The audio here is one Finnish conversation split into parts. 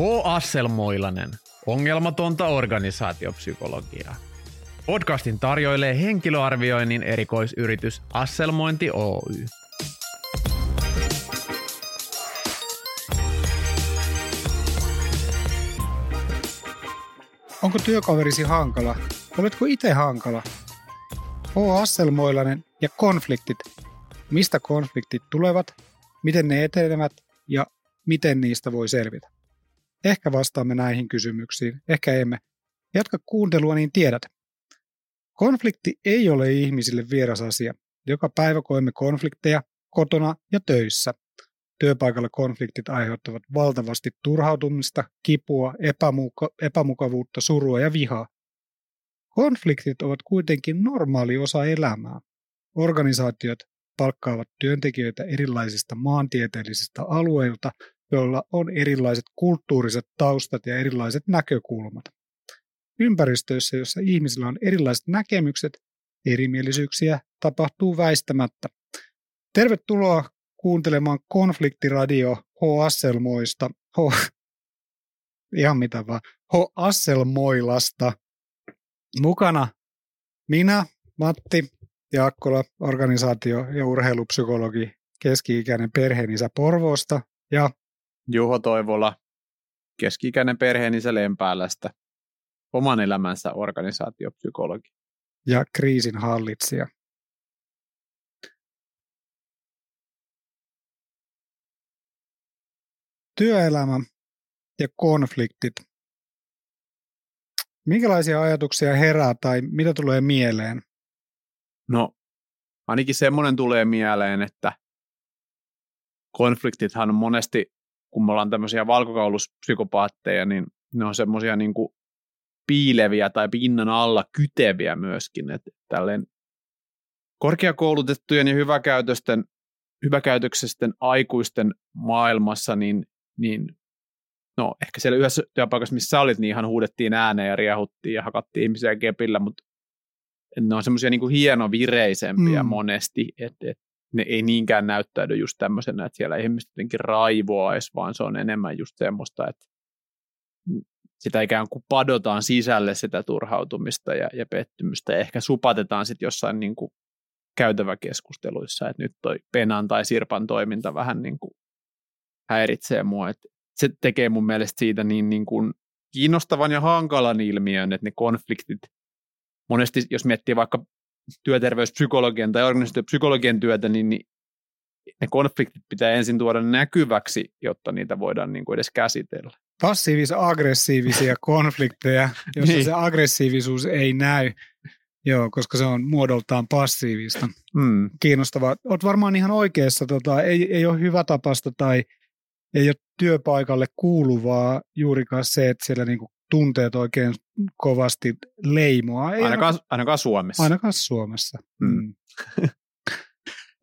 H. Asselmoilanen, ongelmatonta organisaatiopsykologiaa. Podcastin tarjoilee henkilöarvioinnin erikoisyritys Asselmointi Oy. Onko työkaverisi hankala? Oletko itse hankala? H. Asselmoilanen ja konfliktit. Mistä konfliktit tulevat, miten ne etenevät ja miten niistä voi selvitä? Ehkä vastaamme näihin kysymyksiin, ehkä emme. Jatka kuuntelua, niin tiedät. Konflikti ei ole ihmisille vieras asia. Joka päivä koemme konflikteja kotona ja töissä. Työpaikalla konfliktit aiheuttavat valtavasti turhautumista, kipua, epämuka- epämukavuutta, surua ja vihaa. Konfliktit ovat kuitenkin normaali osa elämää. Organisaatiot palkkaavat työntekijöitä erilaisista maantieteellisistä alueilta, joilla on erilaiset kulttuuriset taustat ja erilaiset näkökulmat. Ympäristöissä, jossa ihmisillä on erilaiset näkemykset, erimielisyyksiä tapahtuu väistämättä. Tervetuloa kuuntelemaan konfliktiradio H. Asselmoista, H. ihan mitä vaan, H. Asselmoilasta. Mukana minä, Matti Jaakkola, organisaatio- ja urheilupsykologi, keski-ikäinen perheenisä Porvoosta ja Juho Toivola, keski-ikäinen perheenisä Lempäälästä, oman elämänsä organisaatiopsykologi. ja kriisin hallitsija. Työelämä ja konfliktit. Minkälaisia ajatuksia herää tai mitä tulee mieleen? No, ainakin semmoinen tulee mieleen, että konfliktithan on monesti, kun me ollaan tämmöisiä valkokauluspsykopaatteja, niin ne on semmoisia niin kuin piileviä tai pinnan alla kyteviä myöskin. Että tälleen korkeakoulutettujen ja hyväkäytösten, hyväkäytöksisten aikuisten maailmassa, niin, niin no ehkä siellä yhdessä työpaikassa, missä sä olit, niin ihan huudettiin ääneen ja riehuttiin ja hakattiin ihmisiä kepillä, mutta ne on semmoisia niin hienovireisempiä Mm. mm. monesti, että et ne ei niinkään näyttäydy just tämmöisenä, että siellä ihmiset jotenkin raivoaisi, vaan se on enemmän just semmoista, että sitä ikään kuin padotaan sisälle sitä turhautumista ja, ja pettymystä ja ehkä supatetaan sitten jossain niin kuin käytäväkeskusteluissa, että nyt toi Penan tai Sirpan toiminta vähän niin kuin häiritsee mua. Et se tekee mun mielestä siitä niin, niin kuin kiinnostavan ja hankalan ilmiön, että ne konfliktit, monesti jos miettii vaikka työterveyspsykologian tai organisaatiopsykologian työtä, niin, niin ne konfliktit pitää ensin tuoda näkyväksi, jotta niitä voidaan niin kuin edes käsitellä. Passiivis-aggressiivisia konflikteja, jossa Niin. se aggressiivisuus ei näy, Joo, koska se on muodoltaan passiivista. Hmm. Kiinnostavaa. Olet varmaan ihan oikeassa. Tota, ei, ei ole hyvä tapasta tai ei ole työpaikalle kuuluvaa juurikaan se, että siellä niinku tunteet oikein kovasti leimoa. Ei Ainakaan, ainakaan Suomessa. ainakaan Suomessa. Mm. Mm.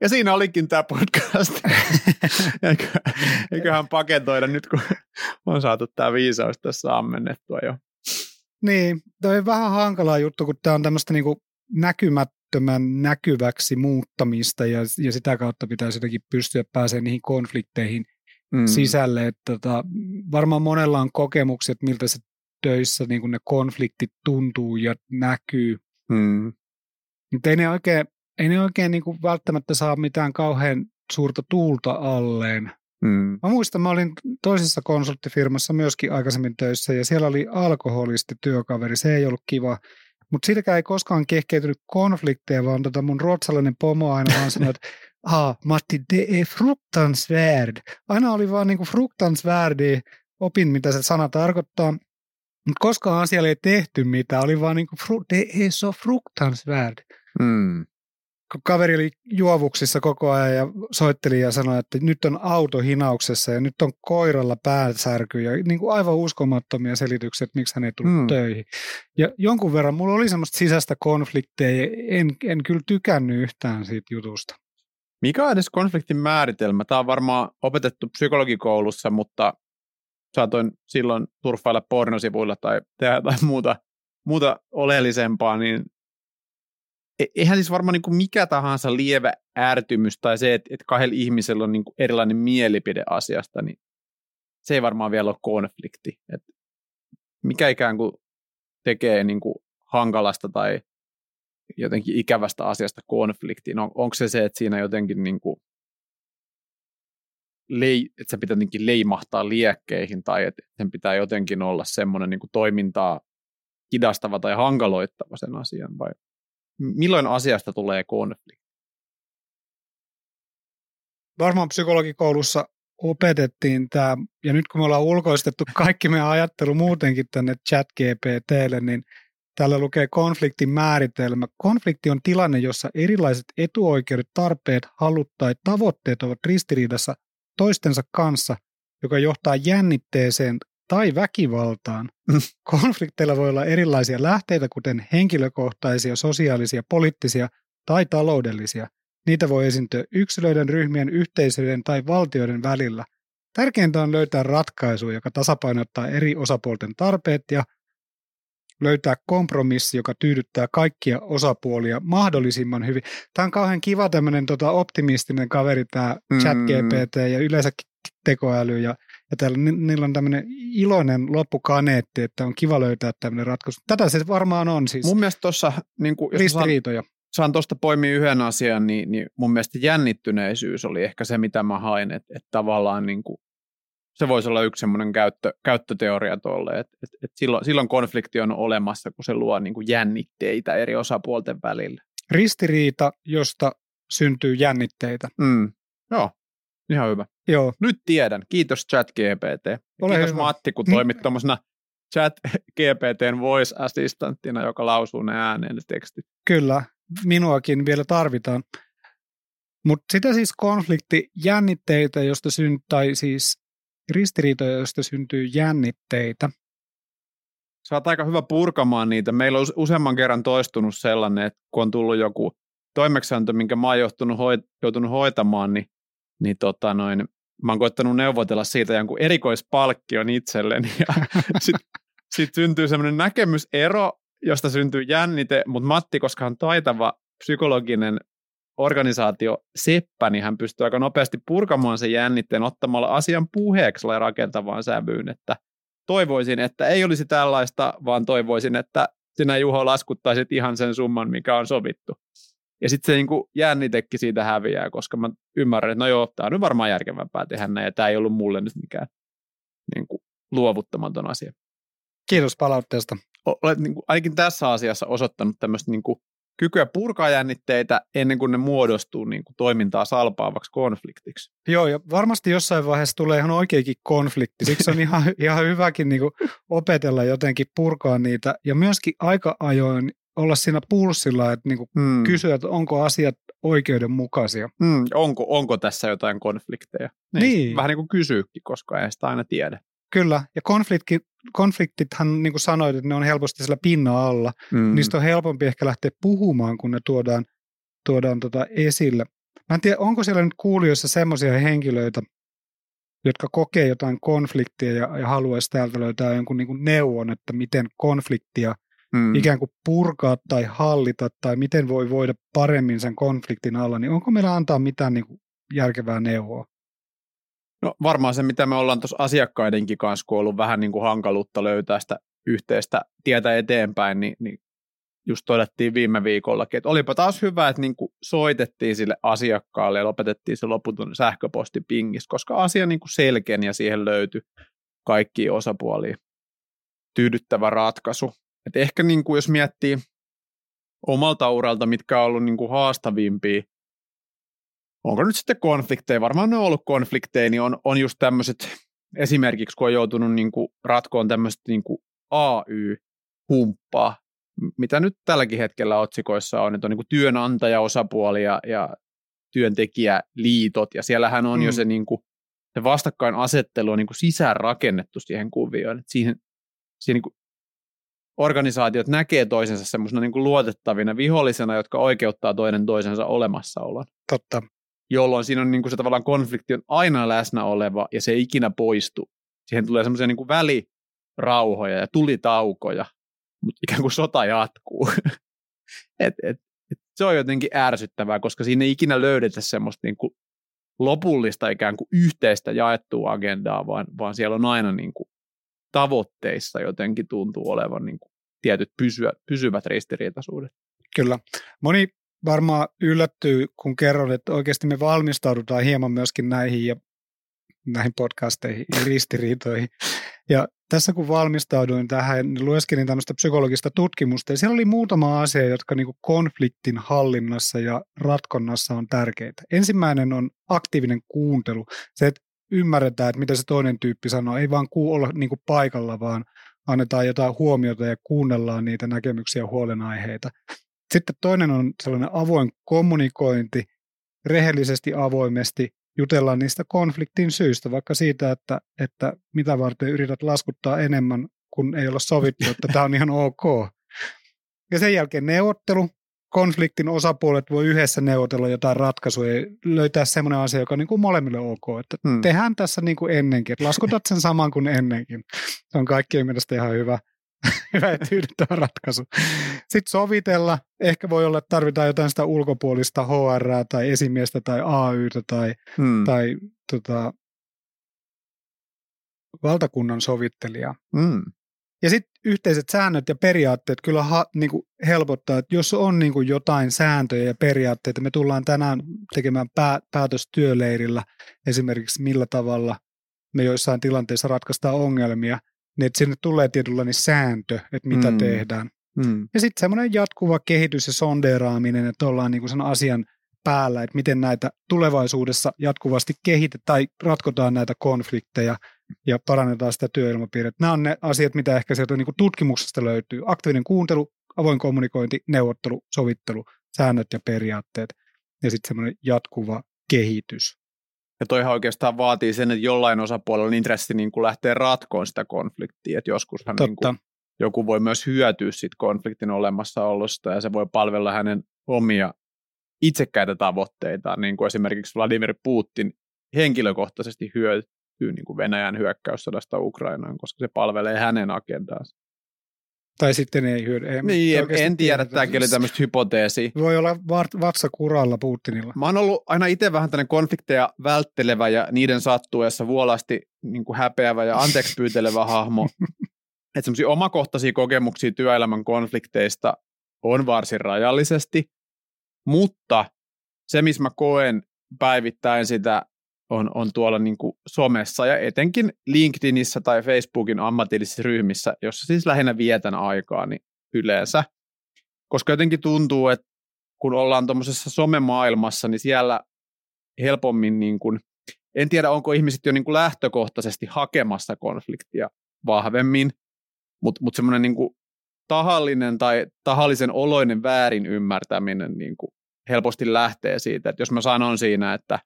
Ja siinä olikin tämä podcast. Eikö, eiköhän paketoida nyt, kun on saatu tämä viisaus tässä ammennettua jo. Niin, toi on vähän hankala juttu, kun tämä on tämmöistä niinku näkymättömän näkyväksi muuttamista ja, ja sitä kautta pitäisi jotenkin pystyä pääsemään niihin konflikteihin Mm. sisälle. Että tota, varmaan monella on kokemukset, miltä se töissä niin ne konfliktit tuntuu ja näkyy. Mm. Mutta ei ne oikein, ei ne oikein niin kuin välttämättä saa mitään kauhean suurta tuulta alleen. Mm. Mä muistan, mä olin toisessa konsulttifirmassa myöskin aikaisemmin töissä ja siellä oli alkoholisti työkaveri. Se ei ollut kiva. Mutta siitäkään ei koskaan kehkeytynyt konflikteja, vaan tota mun ruotsalainen pomo aina vaan sanoi, että ah, Matti, det är fruktansvärd. Aina oli vaan niinku fruktansvärd, opin mitä se sana tarkoittaa. Mutta koskaan asialle ei tehty mitään, oli vaan niinku, fru, det är så fruktansvärd. Mm. Kun kaveri oli juovuksissa koko ajan ja soitteli ja sanoi, että nyt on auto hinauksessa ja nyt on koiralla pääsärky ja niin kuin aivan uskomattomia selityksiä, että miksi hän ei tullut Mm. mm. töihin. Ja jonkun verran mulla oli semmoista sisäistä konflikteja ja en, en kyllä tykännyt yhtään siitä jutusta. Mikä on edes konfliktin määritelmä? Tämä on varmaan opetettu psykologikoulussa, mutta saatoin silloin turfailla pornosivuilla tai tehdä jotain muuta, muuta oleellisempaa, niin e- eihän siis varmaan niin kuin mikä tahansa lievä ärtymys tai se, että, että kahdella ihmisellä on niin kuin erilainen mielipide asiasta, niin se ei varmaan vielä ole konflikti. Et mikä ikään kuin tekee niin kuin hankalasta tai jotenkin ikävästä asiasta konfliktiin? On, onko se se, että siinä jotenkin niin kuin lei, että se pitää jotenkin leimahtaa liekkeihin tai että sen pitää jotenkin olla semmoinen niin toimintaa hidastava tai hankaloittava sen asian vai milloin asiasta tulee konflikti? Varmaan psykologikoulussa opetettiin tämä, ja nyt kun me ollaan ulkoistettu kaikki meidän ajattelu muutenkin tänne chat GPTlle, niin täällä lukee konfliktin määritelmä. Konflikti on tilanne, jossa erilaiset etuoikeudet, tarpeet, halut tai tavoitteet ovat ristiriidassa toistensa kanssa, joka johtaa jännitteeseen tai väkivaltaan. Konflikteilla voi olla erilaisia lähteitä, kuten henkilökohtaisia, sosiaalisia, poliittisia tai taloudellisia. Niitä voi esiintyä yksilöiden, ryhmien, yhteisöiden tai valtioiden välillä. Tärkeintä on löytää ratkaisu, joka tasapainottaa eri osapuolten tarpeet ja löytää kompromissi, joka tyydyttää kaikkia osapuolia mahdollisimman hyvin. Tämä on kauhean kiva tämmöinen tota, optimistinen kaveri, tämä mm. ChatGPT ja yleensäkin tekoäly ja, ja täällä, ni, niillä on tämmöinen iloinen loppukaneetti, että on kiva löytää tämmöinen ratkaisu. Tätä se varmaan on siis. Mun mielestä tuossa niin ristiriitoja. Saan, saan tuosta poimia yhden asian, niin, niin mun mielestä jännittyneisyys oli ehkä se, mitä mä hain, että, että tavallaan niin kuin se voisi olla yksi semmoinen käyttö, käyttöteoria tuolle, että et, et silloin, silloin konflikti on olemassa, kun se luo niin kuin jännitteitä eri osapuolten välillä. Ristiriita, josta syntyy jännitteitä. Mm. Joo, ihan hyvä. Joo. Nyt tiedän. Kiitos ChatGPT. Ole Kiitos hyvä. Matti, kun toimit tuommoisena ChatGPTn voice assistanttina, joka lausuu ne ääneen ne tekstit. Kyllä, minuakin vielä tarvitaan. Mutta sitä siis konflikti jännitteitä, josta syntyy, tai siis ristiriitoja, joista syntyy jännitteitä. Sä oot aika hyvä purkamaan niitä. Meillä on useamman kerran toistunut sellainen, että kun on tullut joku toimeksianto, minkä mä oon joutunut, hoit- joutunut hoitamaan, niin, niin tota noin, mä oon koittanut neuvotella siitä jonkun erikoispalkkion itselleni. Ja sitten sit syntyy semmoinen näkemysero, josta syntyy jännite, mutta Matti, koska on taitava psykologinen organisaatio seppä, niin hän pystyy aika nopeasti purkamaan sen jännitteen ottamalla asian puheeksi rakentavaan sävyyn, että toivoisin, että ei olisi tällaista, vaan toivoisin, että sinä Juho laskuttaisit ihan sen summan, mikä on sovittu. Ja sitten se niin kuin jännitekin siitä häviää, koska mä ymmärrän, että no joo, tämä on nyt varmaan järkevämpää tehdä näin, ja tämä ei ollut mulle nyt mikään niin kuin luovuttamaton asia. Kiitos palautteesta. Olet niin kuin, ainakin tässä asiassa osoittanut tämmöistä niin kuin kykyä purkaa jännitteitä ennen kuin ne muodostuu niin kuin toimintaa salpaavaksi konfliktiksi. Joo, ja varmasti jossain vaiheessa tulee ihan oikeakin konflikti. Siksi on ihan, ihan hyväkin niin kuin opetella jotenkin purkaa niitä ja myöskin aika ajoin olla siinä pulssilla, että niin kuin hmm. kysyä, että onko asiat oikeudenmukaisia. Hmm, onko, onko tässä jotain konflikteja? Niin. niin. Vähän niin kuin kysyykin, koska ei sitä aina tiedä. Kyllä, ja konflikti, konfliktithan, niin kuin sanoit, että ne on helposti sillä pinnan alla. Mm. Niistä on helpompi ehkä lähteä puhumaan, kun ne tuodaan, tuodaan tota esille. Mä en tiedä, onko siellä nyt kuulijoissa semmoisia henkilöitä, jotka kokee jotain konfliktia ja, ja haluaisi täältä löytää jonkun niin kuin neuvon, että miten konfliktia mm. ikään kuin purkaa tai hallita tai miten voi voida paremmin sen konfliktin alla, niin onko meillä antaa mitään niin kuin järkevää neuvoa? No varmaan se, mitä me ollaan tuossa asiakkaidenkin kanssa, kun on ollut vähän niin kuin hankaluutta löytää sitä yhteistä tietä eteenpäin, niin, niin just todettiin viime viikollakin, että olipa taas hyvä, että niin kuin soitettiin sille asiakkaalle ja lopetettiin se loputon sähköpostipingis, koska asia niin kuin selkeni ja siihen löytyi kaikki osapuolia tyydyttävä ratkaisu. Et ehkä niin kuin jos miettii omalta uralta, mitkä on ollut niin kuin haastavimpia onko nyt sitten konflikteja, varmaan ne on ollut konflikteja, niin on, on just tämmöiset, esimerkiksi kun on joutunut niin kuin ratkoon tämmöistä niin kuin AY-humppaa, mitä nyt tälläkin hetkellä otsikoissa on, että on niin kuin työnantajaosapuoli ja, ja työntekijäliitot, ja siellähän on mm. jo se, niin kuin, se vastakkainasettelu on niin kuin sisään rakennettu siihen kuvioon, että siihen, siihen niin kuin organisaatiot näkee toisensa semmoisena niin luotettavina vihollisena, jotka oikeuttaa toinen toisensa olemassaolon. Totta jolloin siinä on niin kuin se tavallaan konflikti on aina läsnä oleva ja se ei ikinä poistu. Siihen tulee semmoisia niin kuin välirauhoja ja tulitaukoja, mutta ikään kuin sota jatkuu. et, et, et, se on jotenkin ärsyttävää, koska siinä ei ikinä löydetä semmoista niin kuin lopullista ikään kuin yhteistä jaettua agendaa, vaan, vaan siellä on aina niin kuin tavoitteissa jotenkin tuntuu olevan niin kuin tietyt pysyä, pysyvät ristiriitaisuudet. Kyllä. Moni varmaan yllättyy, kun kerron, että oikeasti me valmistaudutaan hieman myöskin näihin ja näihin podcasteihin ja ristiriitoihin. Ja tässä kun valmistauduin tähän, niin lueskelin tämmöistä psykologista tutkimusta, ja siellä oli muutama asia, jotka niin konfliktin hallinnassa ja ratkonnassa on tärkeitä. Ensimmäinen on aktiivinen kuuntelu. Se, että ymmärretään, että mitä se toinen tyyppi sanoo, ei vaan kuu olla niin paikalla, vaan annetaan jotain huomiota ja kuunnellaan niitä näkemyksiä ja huolenaiheita. Sitten toinen on sellainen avoin kommunikointi, rehellisesti avoimesti jutellaan niistä konfliktin syistä, vaikka siitä, että, että mitä varten yrität laskuttaa enemmän, kun ei olla sovittu, että tämä on ihan ok. Ja sen jälkeen neuvottelu. Konfliktin osapuolet voi yhdessä neuvotella jotain ratkaisuja ja löytää semmoinen asia, joka on niin kuin molemmille ok. Että hmm. Tehdään tässä niin kuin ennenkin, että laskutat sen saman kuin ennenkin. Se on kaikkien mielestä ihan hyvä, hyvä ja tyydyttävä ratkaisu. Sitten sovitella. Ehkä voi olla, että tarvitaan jotain sitä ulkopuolista HR tai esimiestä tai AYtä tai, hmm. tai tota, valtakunnan sovittelijaa. Hmm. Ja sitten yhteiset säännöt ja periaatteet kyllä ha, niin kuin helpottaa, että jos on niin kuin jotain sääntöjä ja periaatteita, me tullaan tänään tekemään pää, päätös työleirillä esimerkiksi millä tavalla me joissain tilanteissa ratkaistaan ongelmia, niin että sinne tulee tietynlainen sääntö, että mitä mm. tehdään. Mm. Ja sitten semmoinen jatkuva kehitys ja sondeeraaminen, että ollaan niin kuin sen asian päällä, että miten näitä tulevaisuudessa jatkuvasti kehitetään tai ratkotaan näitä konflikteja ja parannetaan sitä työilmapiiriä. Nämä on ne asiat, mitä ehkä sieltä niin kuin tutkimuksesta löytyy. Aktiivinen kuuntelu, avoin kommunikointi, neuvottelu, sovittelu, säännöt ja periaatteet ja sitten semmoinen jatkuva kehitys. Ja toihan oikeastaan vaatii sen, että jollain osapuolella on intressi niin kuin lähtee ratkoon sitä konfliktia. Että joskushan niin kuin joku voi myös hyötyä siitä konfliktin olemassaolosta ja se voi palvella hänen omia itsekkäitä tavoitteitaan, niin kuin esimerkiksi Vladimir Putin henkilökohtaisesti hyötyy niin kuin Venäjän hyökkäyssodasta Ukrainaan, koska se palvelee hänen agendaansa. Tai sitten ei hyödy. Ei niin, en, en tiedä, tämäkin oli tämmöistä hypoteesia. Voi olla vatsa kuralla Putinilla. Mä oon ollut aina itse vähän tämmöinen konflikteja välttelevä ja niiden sattuessa vuolasti niin kuin häpeävä ja anteeksi pyytelevä hahmo. että semmoisia omakohtaisia kokemuksia työelämän konflikteista on varsin rajallisesti, mutta se, missä mä koen päivittäin sitä, on, on tuolla niin kuin somessa ja etenkin LinkedInissä tai Facebookin ammatillisissa ryhmissä, jossa siis lähinnä vietän aikaa niin yleensä. Koska jotenkin tuntuu, että kun ollaan tuommoisessa somemaailmassa, niin siellä helpommin, niin kuin, en tiedä onko ihmiset jo niin kuin lähtökohtaisesti hakemassa konfliktia vahvemmin, mutta mut semmoinen niin tahallinen tai tahallisen oloinen väärin ymmärtäminen niin kuin helposti lähtee siitä, että jos mä sanon siinä, että,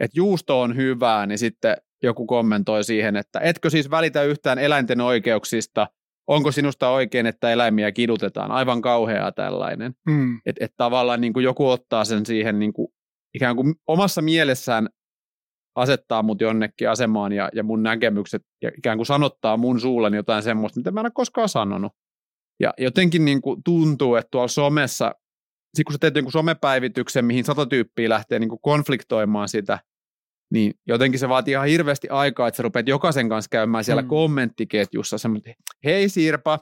että juusto on hyvää, niin sitten joku kommentoi siihen, että etkö siis välitä yhtään eläinten oikeuksista, onko sinusta oikein, että eläimiä kidutetaan, aivan kauheaa tällainen. Mm. Että et tavallaan niin kuin joku ottaa sen siihen niin kuin, ikään kuin omassa mielessään asettaa mut jonnekin asemaan ja, ja mun näkemykset ja ikään kuin sanottaa mun suullani jotain semmoista, mitä mä en ole koskaan sanonut. Ja jotenkin niin kuin tuntuu, että tuolla somessa, sit kun sä teet jonkun somepäivityksen, mihin sata tyyppiä lähtee niin konfliktoimaan sitä, niin jotenkin se vaatii ihan hirveästi aikaa, että sä rupeat jokaisen kanssa käymään siellä mm. kommenttiketjussa semmoinen, hei Sirpa,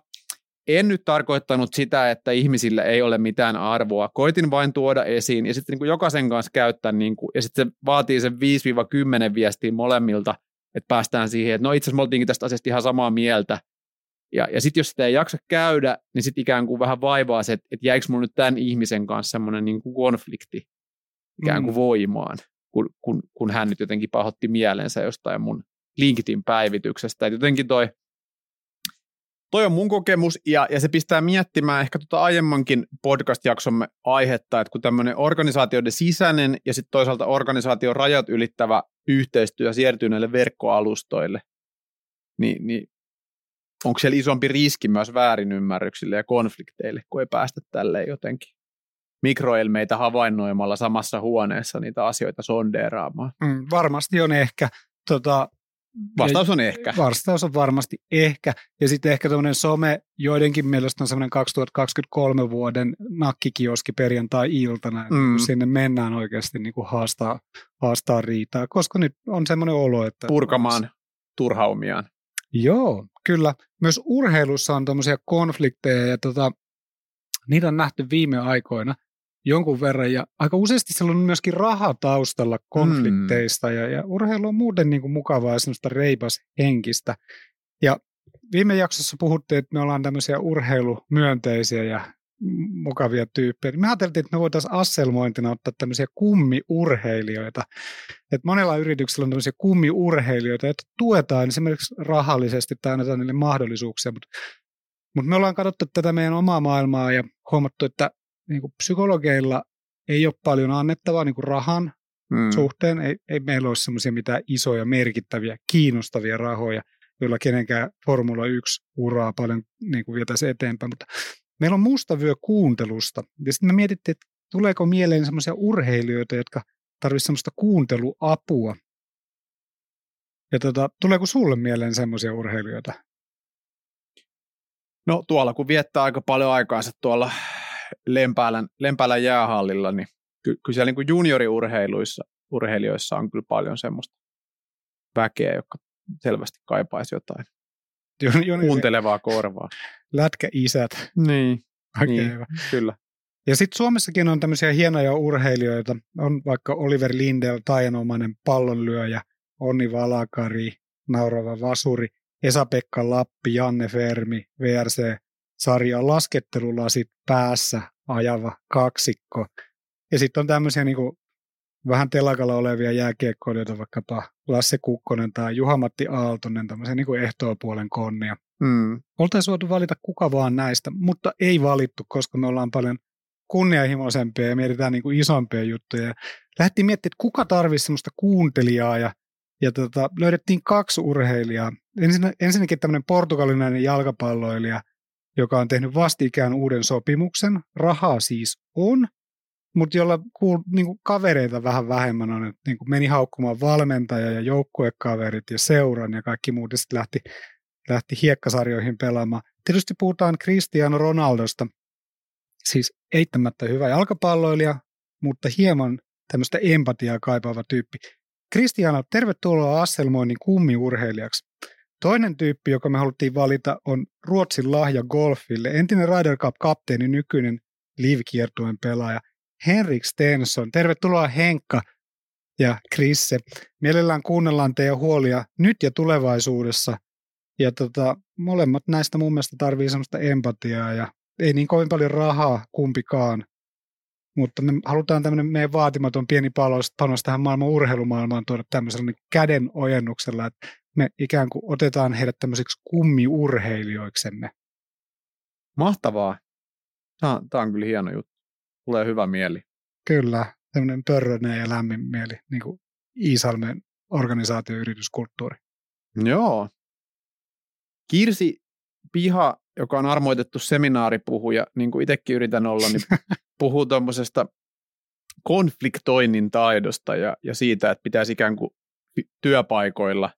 en nyt tarkoittanut sitä, että ihmisillä ei ole mitään arvoa. Koitin vain tuoda esiin ja sitten niin kuin jokaisen kanssa käyttää, niin kuin, ja sitten se vaatii sen 5-10 viestiä molemmilta, että päästään siihen, että no itse asiassa me oltiinkin tästä asiasta ihan samaa mieltä. Ja, ja sitten jos sitä ei jaksa käydä, niin sitten ikään kuin vähän vaivaa se, että, että jäikö mulla nyt tämän ihmisen kanssa semmoinen niin kuin konflikti ikään kuin mm. voimaan, kun, kun, kun hän nyt jotenkin pahotti mielensä jostain mun LinkedIn-päivityksestä. Että jotenkin toi toi on mun kokemus ja, ja se pistää miettimään ehkä tuota aiemmankin podcast-jaksomme aihetta, että kun tämmöinen organisaatioiden sisäinen ja sitten toisaalta organisaation rajat ylittävä yhteistyö siirtyy näille verkkoalustoille, niin, niin onko siellä isompi riski myös väärinymmärryksille ja konflikteille, kun ei päästä tälleen jotenkin mikroelmeitä havainnoimalla samassa huoneessa niitä asioita sondeeraamaan? Mm, varmasti on ehkä. Tota, Vastaus on ehkä. Vastaus on varmasti ehkä. Ja sitten ehkä tämmöinen some, joidenkin mielestä on semmoinen 2023 vuoden nakkikioski perjantai-iltana, mm. sinne mennään oikeasti niin kuin haastaa, haastaa riitaa, koska nyt on semmoinen olo, että... Purkamaan turhaumiaan. Joo, kyllä. Myös urheilussa on tämmöisiä konflikteja ja tota, niitä on nähty viime aikoina jonkun verran ja aika useasti siellä on myöskin raha taustalla konflikteista mm. ja, ja urheilu on muuten niin kuin mukavaa ja semmoista reipas henkistä. Ja viime jaksossa puhuttiin, että me ollaan tämmöisiä urheilumyönteisiä ja mukavia tyyppejä. Me ajateltiin, että me voitaisiin asselmointina ottaa tämmöisiä kummiurheilijoita. Että monella yrityksellä on tämmöisiä kummiurheilijoita, joita tuetaan esimerkiksi rahallisesti tai annetaan niille mahdollisuuksia. Mutta, mutta me ollaan katsottu tätä meidän omaa maailmaa ja huomattu, että niin psykologeilla ei ole paljon annettavaa niin rahan mm. suhteen. Ei, ei meillä ole semmoisia mitään isoja, merkittäviä, kiinnostavia rahoja, joilla kenenkään Formula 1-uraa paljon niin kuin vietäisi eteenpäin. Mutta meillä on mustavyö kuuntelusta. Ja sitten me mietittiin, että tuleeko mieleen semmoisia urheilijoita, jotka tarvitsisivat semmoista kuunteluapua. Ja tota, tuleeko sulle mieleen semmoisia urheilijoita? No tuolla kun viettää aika paljon aikaansa tuolla Lempäälän, Lempäälän jäähallilla, niin ky- siellä niin junioriurheiluissa urheilijoissa on kyllä paljon semmoista väkeä, joka selvästi kaipaisi jotain. Kuuntelevaa korvaa. Lätkäisät. Niin, niin hyvä. kyllä. Ja sitten Suomessakin on tämmöisiä hienoja urheilijoita. On vaikka Oliver Lindell, taianomainen pallonlyöjä, Onni Valakari, naurava vasuri, Esa-Pekka Lappi, Janne Fermi, VRC sarja laskettelulasit päässä ajava kaksikko. Ja sitten on tämmöisiä niin vähän telakalla olevia jääkiekkoilijoita, vaikkapa Lasse Kukkonen tai Juhamatti Aaltonen, tämmöisiä niin ehtoopuolen konnia. Mm. Oltaisiin voitu valita kuka vaan näistä, mutta ei valittu, koska me ollaan paljon kunnianhimoisempia ja mietitään niin kuin isompia juttuja. Lähdettiin miettimään, että kuka tarvitsisi semmoista kuuntelijaa ja, ja tota, löydettiin kaksi urheilijaa. Ensin, ensinnäkin tämmöinen portugalilainen jalkapalloilija joka on tehnyt vastikään uuden sopimuksen. Rahaa siis on, mutta jolla kuul, niin kuin kavereita vähän vähemmän on, että niin kuin meni haukkumaan valmentaja ja joukkuekaverit ja seuran ja kaikki muut, ja sitten lähti, lähti hiekkasarjoihin pelaamaan. Tietysti puhutaan Cristiano Ronaldosta, siis eittämättä hyvä jalkapalloilija, mutta hieman tämmöistä empatiaa kaipaava tyyppi. Cristiano, tervetuloa Asselmoinnin kummiurheilijaksi. Toinen tyyppi, joka me haluttiin valita, on Ruotsin lahja golfille. Entinen Ryder Cup-kapteeni, nykyinen live-kiertueen pelaaja Henrik Stensson. Tervetuloa Henkka ja Krisse. Mielellään kuunnellaan teidän huolia nyt ja tulevaisuudessa. Ja tota, molemmat näistä mun mielestä tarvii semmoista empatiaa ja ei niin kovin paljon rahaa kumpikaan. Mutta me halutaan tämmöinen meidän vaatimaton pieni panos tähän maailman urheilumaailmaan tuoda tämmöisellä niin käden ojennuksella, että me ikään kuin otetaan heidät tämmöiseksi kummiurheilijoiksemme. Mahtavaa. Tämä on, tämä on kyllä hieno juttu. Tulee hyvä mieli. Kyllä, tämmöinen pörröinen ja lämmin mieli, niin kuin Iisalmen organisaatioyrityskulttuuri. Joo. Kirsi Piha, joka on armoitettu seminaaripuhuja, niin kuin itsekin yritän olla, niin puhuu tuommoisesta konfliktoinnin taidosta ja, ja siitä, että pitäisi ikään kuin työpaikoilla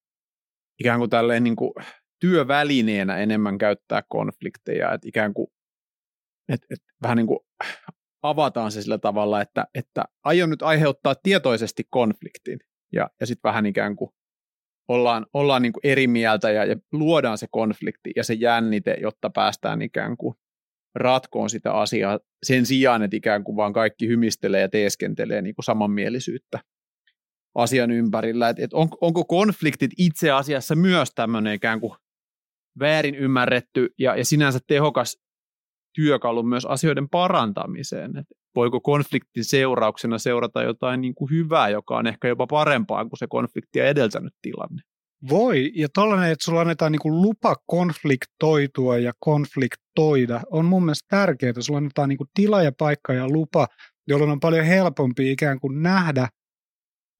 ikään kuin tälleen niin kuin työvälineenä enemmän käyttää konflikteja, että ikään kuin että, että vähän niin kuin avataan se sillä tavalla, että, että aion nyt aiheuttaa tietoisesti konfliktin ja, ja sitten vähän ikään kuin ollaan, ollaan niin kuin eri mieltä ja, ja luodaan se konflikti ja se jännite, jotta päästään ikään kuin ratkoon sitä asiaa sen sijaan, että ikään kuin vaan kaikki hymistelee ja teeskentelee niin kuin samanmielisyyttä asian ympärillä. Et, et on, onko konfliktit itse asiassa myös tämmöinen ikään kuin väärin ymmärretty ja, ja sinänsä tehokas työkalu myös asioiden parantamiseen. Et voiko konfliktin seurauksena seurata jotain niin kuin hyvää, joka on ehkä jopa parempaa kuin se konfliktia edeltänyt tilanne? Voi, ja tollainen, että sulla annetaan niin kuin lupa konfliktoitua ja konfliktoida, on mun mielestä tärkeää. Sulla annetaan niin kuin tila ja paikka ja lupa, jolloin on paljon helpompi ikään kuin nähdä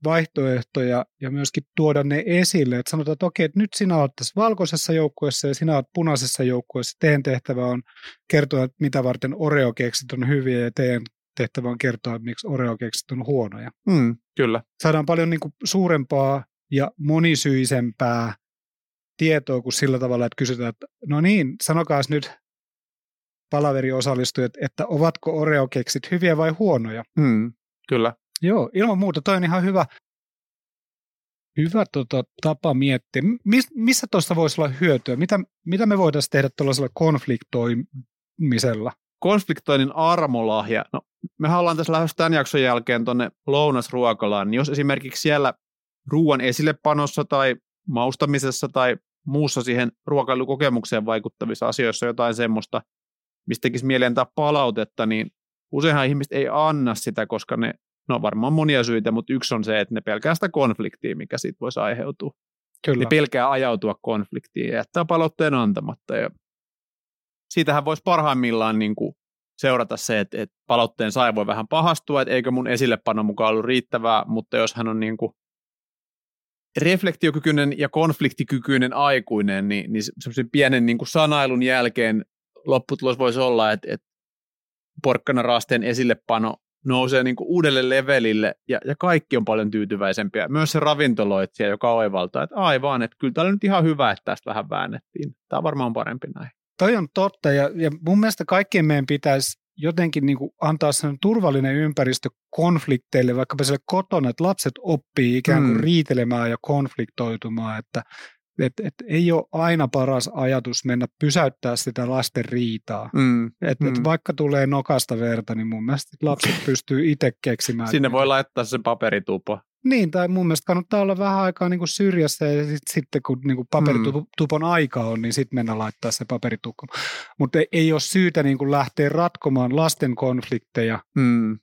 vaihtoehtoja ja myöskin tuoda ne esille. Että sanotaan, että okei, että nyt sinä olet tässä valkoisessa joukkueessa ja sinä olet punaisessa joukkueessa. Teidän tehtävä on kertoa, että mitä varten Oreo-keksit on hyviä ja teidän tehtävä on kertoa, että miksi Oreo-keksit on huonoja. Mm, kyllä. Saadaan paljon niin kuin suurempaa ja monisyisempää tietoa kuin sillä tavalla, että kysytään, että no niin, sanokaas nyt palaveri osallistujat, että ovatko Oreo-keksit hyviä vai huonoja. Mm, kyllä. Joo, ilman muuta toi on ihan hyvä, hyvä tota, tapa miettiä. Mis, missä tuosta voisi olla hyötyä? Mitä, mitä me voitaisiin tehdä tuollaisella konfliktoimisella? Konfliktoinnin armolahja. No, me ollaan tässä lähes tämän jakson jälkeen tuonne lounasruokalaan. Niin jos esimerkiksi siellä ruoan esillepanossa tai maustamisessa tai muussa siihen ruokailukokemukseen vaikuttavissa asioissa jotain semmoista, mistä tekisi mieli antaa palautetta, niin useinhan ihmiset ei anna sitä, koska ne, no varmaan monia syitä, mutta yksi on se, että ne pelkää sitä konfliktia, mikä siitä voisi aiheutua. Kyllä. Ne pelkää ajautua konfliktiin ja jättää palautteen antamatta. Ja siitähän voisi parhaimmillaan niin kuin seurata se, että, että palautteen sai voi vähän pahastua, että eikö mun esillepano mukaan ollut riittävää, mutta jos hän on niin kuin reflektiokykyinen ja konfliktikykyinen aikuinen, niin, niin semmoisen pienen niin kuin sanailun jälkeen lopputulos voisi olla, että, että porkkana raasteen esillepano nousee niin kuin uudelle levelille ja, ja kaikki on paljon tyytyväisempiä. Myös se ravintoloitsija, joka oivaltaa, että aivan, että kyllä tämä on nyt ihan hyvä, että tästä vähän väännettiin. Tämä on varmaan parempi näin. Toi on totta ja, ja mun mielestä kaikkien meidän pitäisi jotenkin niin kuin antaa sen turvallinen ympäristö konflikteille, vaikkapa siellä kotona, että lapset oppii ikään kuin mm. riitelemään ja konfliktoitumaan, että et, et ei ole aina paras ajatus mennä pysäyttää sitä lasten riitaa. Mm. Et, mm. Et vaikka tulee nokasta verta, niin mun mielestä lapset pystyy itse keksimään. Sinne voi laittaa sen paperitupo. Niin, tai mun mielestä kannattaa olla vähän aikaa niin kuin syrjässä ja sit, sitten kun niin kuin paperitupon mm. aika on, niin sitten mennä laittaa se paperitukko. Mutta ei, ei ole syytä niin kuin lähteä ratkomaan lasten konflikteja mm.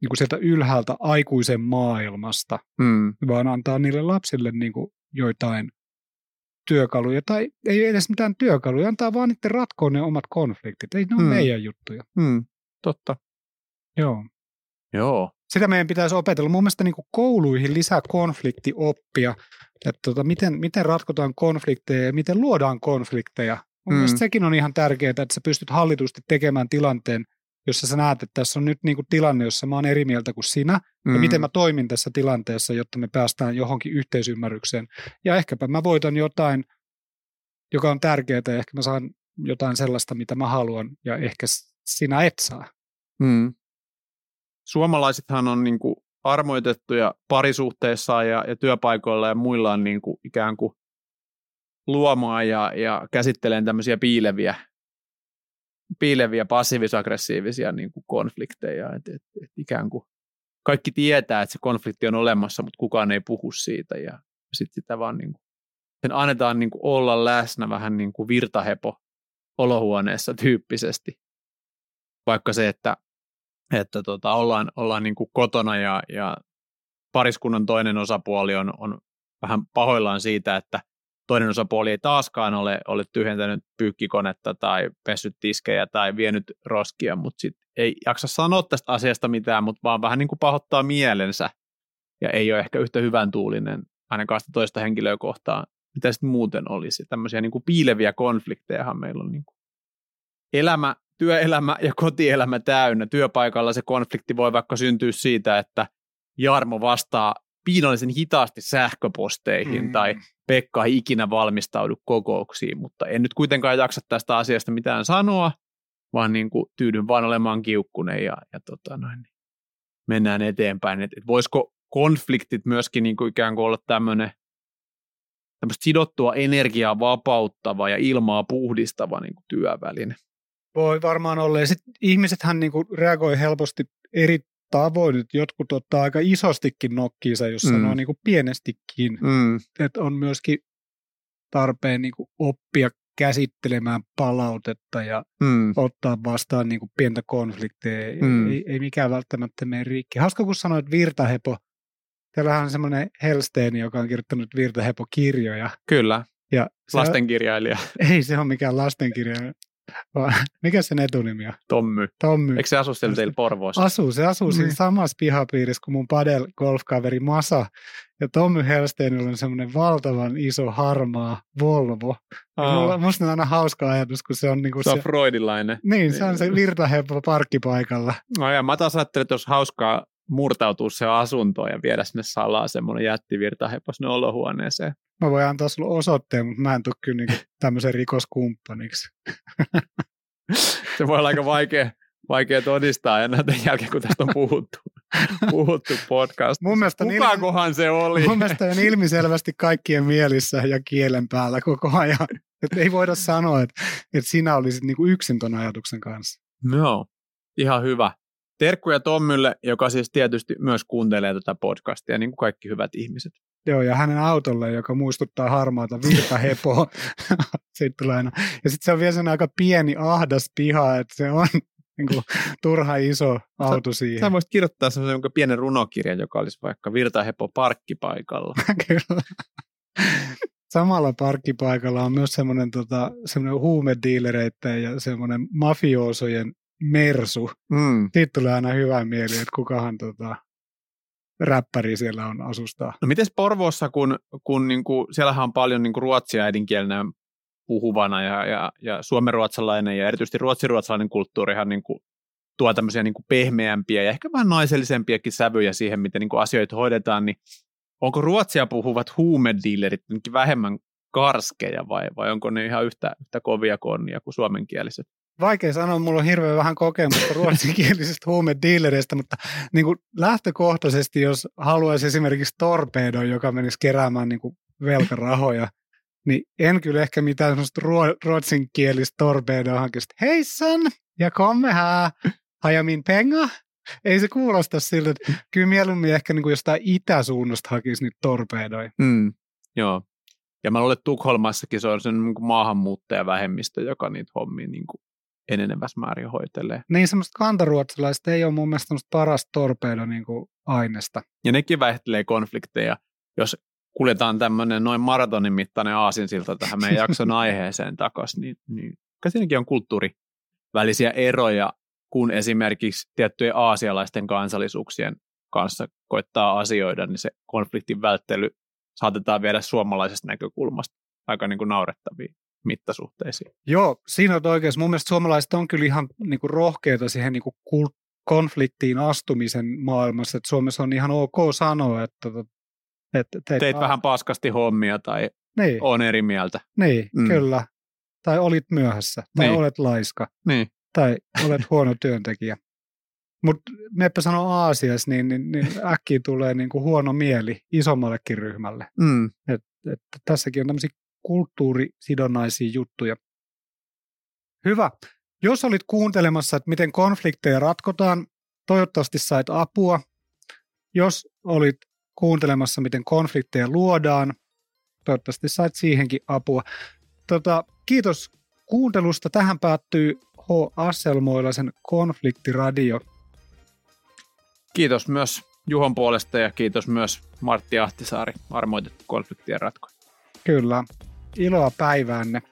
niin kuin sieltä ylhäältä aikuisen maailmasta, mm. vaan antaa niille lapsille niin kuin joitain työkaluja, tai ei edes mitään työkaluja, antaa vaan niiden ratkoa ne omat konfliktit. Ei ne ole mm. meidän juttuja. Mm. Totta. Joo. Joo. Sitä meidän pitäisi opetella. Mun mielestä niin kouluihin lisää konfliktioppia, että tota, miten, miten ratkotaan konflikteja ja miten luodaan konflikteja. Mun mm. mielestä sekin on ihan tärkeää, että sä pystyt hallitusti tekemään tilanteen, jossa sä näet, että tässä on nyt niin kuin tilanne, jossa mä oon eri mieltä kuin sinä, mm. ja miten mä toimin tässä tilanteessa, jotta me päästään johonkin yhteisymmärrykseen. Ja ehkäpä mä voitan jotain, joka on tärkeää, ja ehkä mä saan jotain sellaista, mitä mä haluan, ja ehkä sinä et saa. Mm suomalaisethan on niin kuin armoitettuja parisuhteissa ja, ja työpaikoilla ja muilla on niin kuin ikään kuin luomaan ja, ja käsitteleen tämmöisiä piileviä, piileviä passiivis-aggressiivisia niin kuin konflikteja. Et, et, et ikään kuin kaikki tietää, että se konflikti on olemassa, mutta kukaan ei puhu siitä ja sitten sitä vaan niin kuin, sen annetaan niin kuin olla läsnä vähän niin kuin virtahepo olohuoneessa tyyppisesti. Vaikka se, että että tota, ollaan, ollaan niin kuin kotona ja, ja pariskunnan toinen osapuoli on, on vähän pahoillaan siitä, että toinen osapuoli ei taaskaan ole, ole tyhjentänyt pyykkikonetta tai pessyt tiskejä tai vienyt roskia, mutta sit ei jaksa sanoa tästä asiasta mitään, mutta vaan vähän niin kuin pahoittaa mielensä ja ei ole ehkä yhtä hyvän tuulinen ainakaan sitä toista henkilöä kohtaan, mitä sitten muuten olisi. Tämmöisiä niin kuin piileviä konfliktejahan meillä on niin kuin elämä työelämä ja kotielämä täynnä. Työpaikalla se konflikti voi vaikka syntyä siitä, että Jarmo vastaa piinallisen hitaasti sähköposteihin mm. tai Pekka ei ikinä valmistaudu kokouksiin, mutta en nyt kuitenkaan jaksa tästä asiasta mitään sanoa, vaan niin kuin tyydyn vaan olemaan kiukkunen ja, ja tota noin, niin mennään eteenpäin. Et, et voisiko konfliktit myöskin niin kuin ikään kuin olla tämmöinen tämmöistä sidottua energiaa vapauttava ja ilmaa puhdistava niin kuin työväline? Voi varmaan olla. Ja sit ihmisethän niinku reagoi helposti eri tavoin. että jotkut ottaa aika isostikin nokkiinsa, jos mm. sanoo niinku pienestikin. Mm. Että on myöskin tarpeen niinku oppia käsittelemään palautetta ja mm. ottaa vastaan niinku pientä konflikteja. Mm. Ei, ei mikään välttämättä mene rikki. Hauska, kun sanoit virtahepo. Täällähän on semmoinen Helstein, joka on kirjoittanut virtahepo-kirjoja. Kyllä, ja lastenkirjailija. ei se ole mikään lastenkirjailija. Mikä sen etunimi on? Tommy. Tommy. Eikö se asu siellä teillä Porvoossa? Asuu, se asuu siinä niin. samassa pihapiirissä kuin mun padel golfkaveri Masa. Ja Tommy Helsteinillä on semmoinen valtavan iso harmaa Volvo. Mulla, musta on aina hauska ajatus, kun se on... Niin kuin se, se on freudilainen. Niin, se on se virtaheppo parkkipaikalla. No ja mä taas ajattelin, että olisi hauskaa murtautua se asuntoon ja viedä sinne salaa semmoinen jättivirtahepo sinne olohuoneeseen. Mä voin antaa sulle osoitteen, mutta mä en tule kyllä niin tämmöisen rikoskumppaniksi. se voi olla aika vaikea, vaikea todistaa enää tämän jälkeen, kun tästä on puhuttu, puhuttu podcast. Mun mielestä Kukakohan se oli? Mun mielestä on ilmiselvästi kaikkien mielissä ja kielen päällä koko ajan. Että ei voida sanoa, että, että sinä olisit niin kuin yksin ton ajatuksen kanssa. No, ihan hyvä. Terkkuja Tommylle, joka siis tietysti myös kuuntelee tätä podcastia, niin kuin kaikki hyvät ihmiset. Joo, ja hänen autolle, joka muistuttaa harmaata virtahepoa. sitten aina. Ja sitten se on vielä sen aika pieni ahdas piha, että se on niin kuin, turha iso auto sä, siihen. Sä voisit kirjoittaa semmoisen pienen runokirjan, joka olisi vaikka virtahepo parkkipaikalla. Kyllä. Samalla parkkipaikalla on myös semmoinen, tota, semmoinen huumediilereiden ja semmoinen mafioosojen mersu. Mm. Siitä tulee aina hyvä mieli, että kukahan tota, räppäri siellä on asustaa. No miten Porvoossa, kun, kun niinku, siellähän on paljon niinku ruotsia äidinkielenä puhuvana ja, ja, ja suomenruotsalainen ja erityisesti ruotsiruotsalainen kulttuurihan niinku, tuo tämmöisiä niinku pehmeämpiä ja ehkä vähän naisellisempiakin sävyjä siihen, miten niinku asioita hoidetaan, niin onko ruotsia puhuvat huumedealerit vähemmän karskeja vai, vai onko ne ihan yhtä, yhtä kovia konnia kuin suomenkieliset? Vaikea sanoa, mulla on hirveän vähän kokemusta ruotsinkielisistä huumedealereista, mutta niin kuin lähtökohtaisesti, jos haluaisi esimerkiksi torpedon, joka menisi keräämään niin kuin velkarahoja, niin en kyllä ehkä mitään sellaista ruotsinkielistä torpedoa hankista. Hei son, ja komme här, har min penga? Ei se kuulosta siltä, että kyllä mieluummin ehkä niin kuin jostain itäsuunnasta hakisi niitä torpedoja. Mm, joo. Ja mä luulen, että Tukholmassakin se on sen niin maahanmuuttajavähemmistö, joka niitä hommia niin kuin enenevässä määrin hoitelee. Niin semmoista kantaruotsalaista ei ole mun mielestä parasta torpedo niin aineesta. Ja nekin väihtelee konflikteja. Jos kuljetaan tämmöinen noin maratonin mittainen aasinsilta tähän meidän jakson aiheeseen takaisin, niin, niin siinäkin on kulttuurivälisiä eroja, kun esimerkiksi tiettyjen aasialaisten kansallisuuksien kanssa koittaa asioida, niin se konfliktin välttely saatetaan viedä suomalaisesta näkökulmasta aika niin kuin naurettaviin mittasuhteisiin. Joo, siinä on oikeassa. Mun mielestä suomalaiset on kyllä ihan niin kuin rohkeita siihen niin kuin konfliktiin astumisen maailmassa. Että Suomessa on ihan ok sanoa, että, että teit, teit vähän paskasti hommia tai niin. on eri mieltä. Niin, mm. kyllä. Tai olit myöhässä, tai niin. olet laiska, niin. tai olet huono työntekijä. Mutta meppä sanoo Aasiassa, niin, niin, niin äkkiä tulee niin kuin huono mieli isommallekin ryhmälle. Mm. Et, et, tässäkin on tämmöisiä kulttuurisidonnaisia juttuja. Hyvä. Jos olit kuuntelemassa, että miten konflikteja ratkotaan, toivottavasti sait apua. Jos olit kuuntelemassa, miten konflikteja luodaan, toivottavasti sait siihenkin apua. Tota, kiitos kuuntelusta. Tähän päättyy H. Asselmoilaisen konfliktiradio. Kiitos myös Juhon puolesta ja kiitos myös Martti Ahtisaari, armoitettu konfliktien ratko. Kyllä iloa päiväänne.